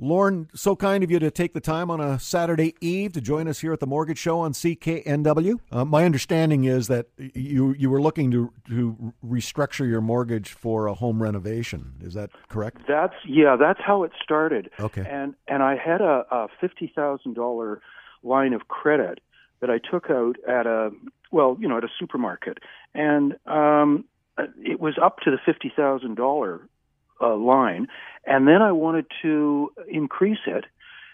Lorne, so kind of you to take the time on a Saturday eve to join us here at the Mortgage Show on CKNW. Uh, my understanding is that you you were looking to to restructure your mortgage for a home renovation. Is that correct? That's yeah. That's how it started. Okay. And and I had a, a fifty thousand dollar line of credit that I took out at a well, you know, at a supermarket, and um, it was up to the fifty thousand dollar uh, line, and then I wanted to increase it,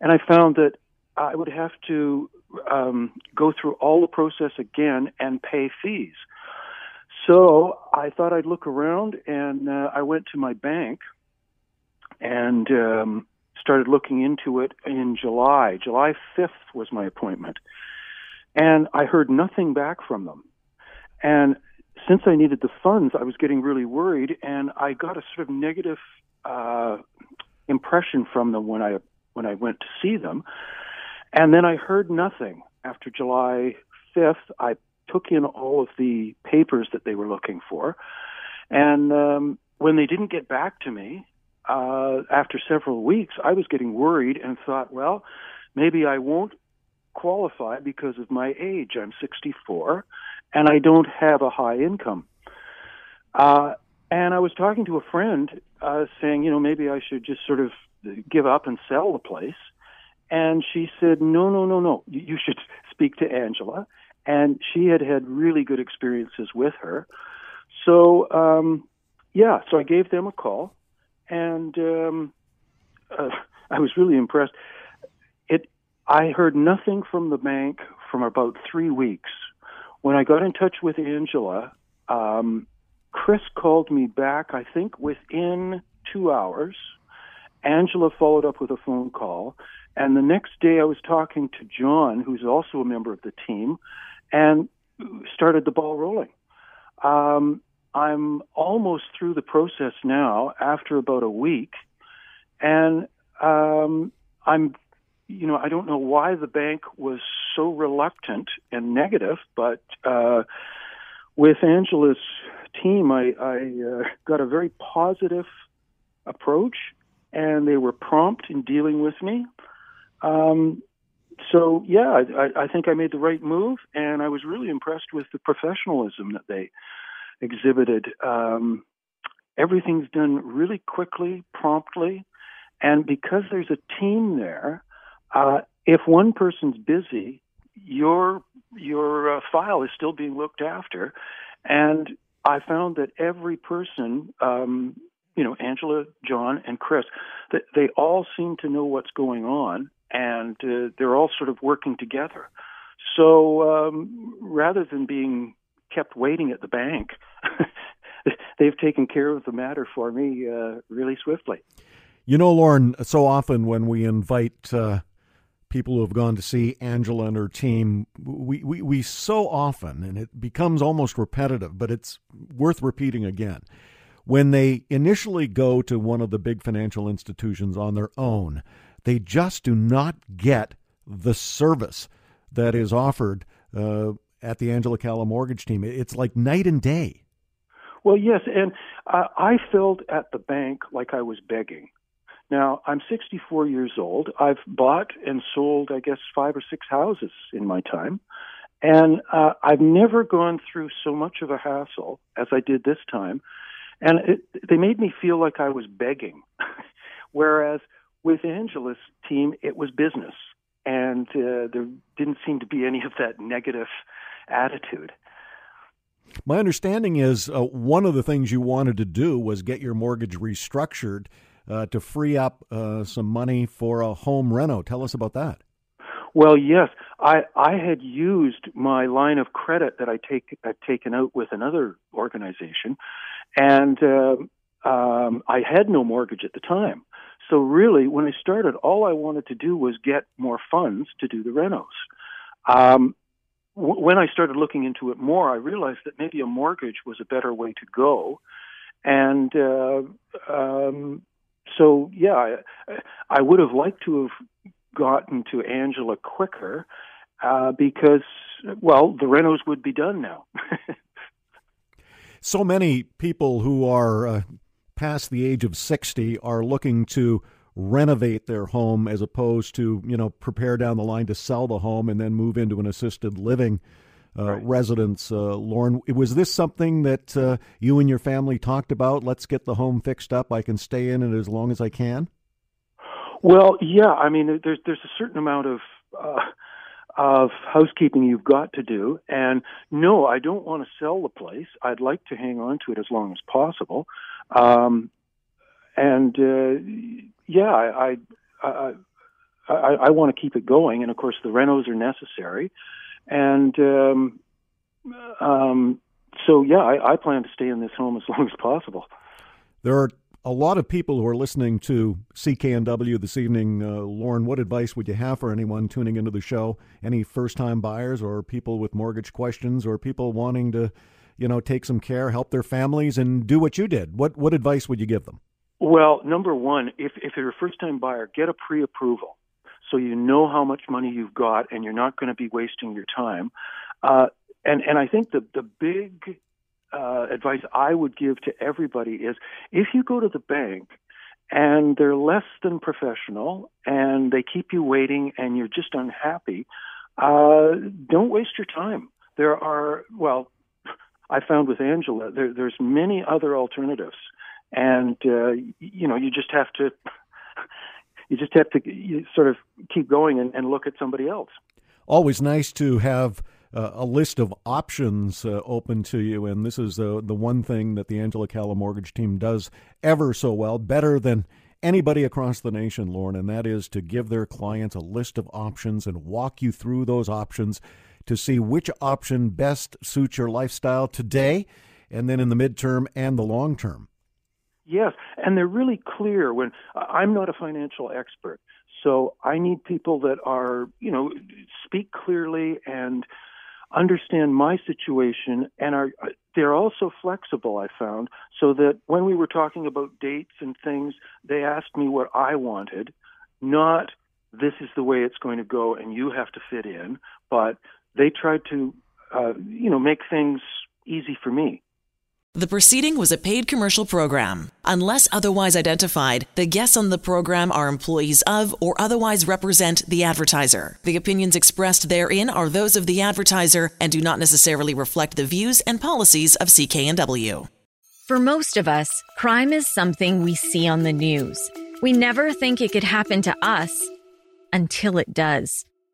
and I found that I would have to um, go through all the process again and pay fees. So I thought I'd look around, and uh, I went to my bank and um, started looking into it in July. July 5th was my appointment. And I heard nothing back from them. And since I needed the funds, I was getting really worried, and I got a sort of negative uh, impression from them when I when I went to see them. And then I heard nothing after July 5th. I took in all of the papers that they were looking for, and um, when they didn't get back to me uh, after several weeks, I was getting worried and thought, well, maybe I won't qualify because of my age. I'm 64 and I don't have a high income. Uh, and I was talking to a friend uh, saying, you know, maybe I should just sort of give up and sell the place. And she said, no, no, no, no. You should speak to Angela. And she had had really good experiences with her. So, um, yeah, so I gave them a call, and um, uh, I was really impressed. It, I heard nothing from the bank from about three weeks when I got in touch with Angela, um, Chris called me back, I think within two hours. Angela followed up with a phone call. And the next day I was talking to John, who's also a member of the team, and started the ball rolling. Um, I'm almost through the process now after about a week. And um, I'm you know, I don't know why the bank was so reluctant and negative, but uh, with Angela's team, I, I uh, got a very positive approach, and they were prompt in dealing with me. Um, so yeah, I, I think I made the right move, and I was really impressed with the professionalism that they exhibited. Um, everything's done really quickly, promptly, and because there's a team there, uh, if one person's busy, your your uh, file is still being looked after, and I found that every person, um, you know, Angela, John, and Chris, that they all seem to know what's going on, and uh, they're all sort of working together. So um, rather than being kept waiting at the bank, they've taken care of the matter for me uh, really swiftly. You know, Lorne, so often when we invite uh, people who have gone to see Angela and her team, we, we, we so often, and it becomes almost repetitive, but it's worth repeating again. When they initially go to one of the big financial institutions on their own, they just do not get the service that is offered uh, at the Angela Calla mortgage team. It's like night and day. Well, yes, and I felt at the bank like I was begging. Now, I'm 64 years old. I've bought and sold, I guess, five or six houses in my time. And uh, I've never gone through so much of a hassle as I did this time. And it, they made me feel like I was begging. Whereas with Angela's team, it was business. And uh, there didn't seem to be any of that negative attitude. My understanding is uh, one of the things you wanted to do was get your mortgage restructured uh, to free up uh, some money for a home reno. Tell us about that. Well, yes, I I had used my line of credit that I take I'd taken out with another organization, and uh, um, I had no mortgage at the time. So really, when I started, all I wanted to do was get more funds to do the renos. Um, when I started looking into it more, I realized that maybe a mortgage was a better way to go, and uh, um, so yeah, I, I would have liked to have gotten to Angela quicker uh, because, well, the renos would be done now. so many people who are uh, past the age of 60 are looking to renovate their home as opposed to, you know, prepare down the line to sell the home and then move into an assisted living right. residence. Uh, Lorne, was this something that uh, you and your family talked about? Let's get the home fixed up. I can stay in it as long as I can. Well, yeah. I mean, there's there's a certain amount of uh, of housekeeping you've got to do, and no, I don't want to sell the place. I'd like to hang on to it as long as possible. Um, and uh, yeah, I I, I I, I want to keep it going, and of course the renos are necessary and um, um, so yeah, I, I plan to stay in this home as long as possible. There are a lot of people who are listening to CKNW this evening. Uh, Lorne, what advice would you have for anyone tuning into the show? Any first-time buyers, or people with mortgage questions, or people wanting to, you know, take some care, help their families, and do what you did? What what advice would you give them? Well, number one, if if you're a first-time buyer, get a pre-approval so you know how much money you've got and you're not going to be wasting your time. Uh, and and I think the the big uh, advice I would give to everybody is if you go to the bank and they're less than professional and they keep you waiting and you're just unhappy, uh, don't waste your time. There are well, I found with Angela there, there's many other alternatives, and uh, you know you just have to you just have to sort of keep going and, and look at somebody else. Always nice to have uh, a list of options uh, open to you, and this is uh, the one thing that the Angela Calla Mortgage team does ever so well, better than anybody across the nation, Lorne, and that is to give their clients a list of options and walk you through those options to see which option best suits your lifestyle today and then in the midterm and the long term. Yes, and they're really clear when I'm not a financial expert. So I need people that are, you know, speak clearly and understand my situation and are they're also flexible I found so that when we were talking about dates and things they asked me what I wanted not this is the way it's going to go and you have to fit in but they tried to uh, you know make things easy for me the proceeding was a paid commercial program. Unless otherwise identified, the guests on the program are employees of or otherwise represent the advertiser. The opinions expressed therein are those of the advertiser and do not necessarily reflect the views and policies of CKNW. For most of us, crime is something we see on the news. We never think it could happen to us until it does.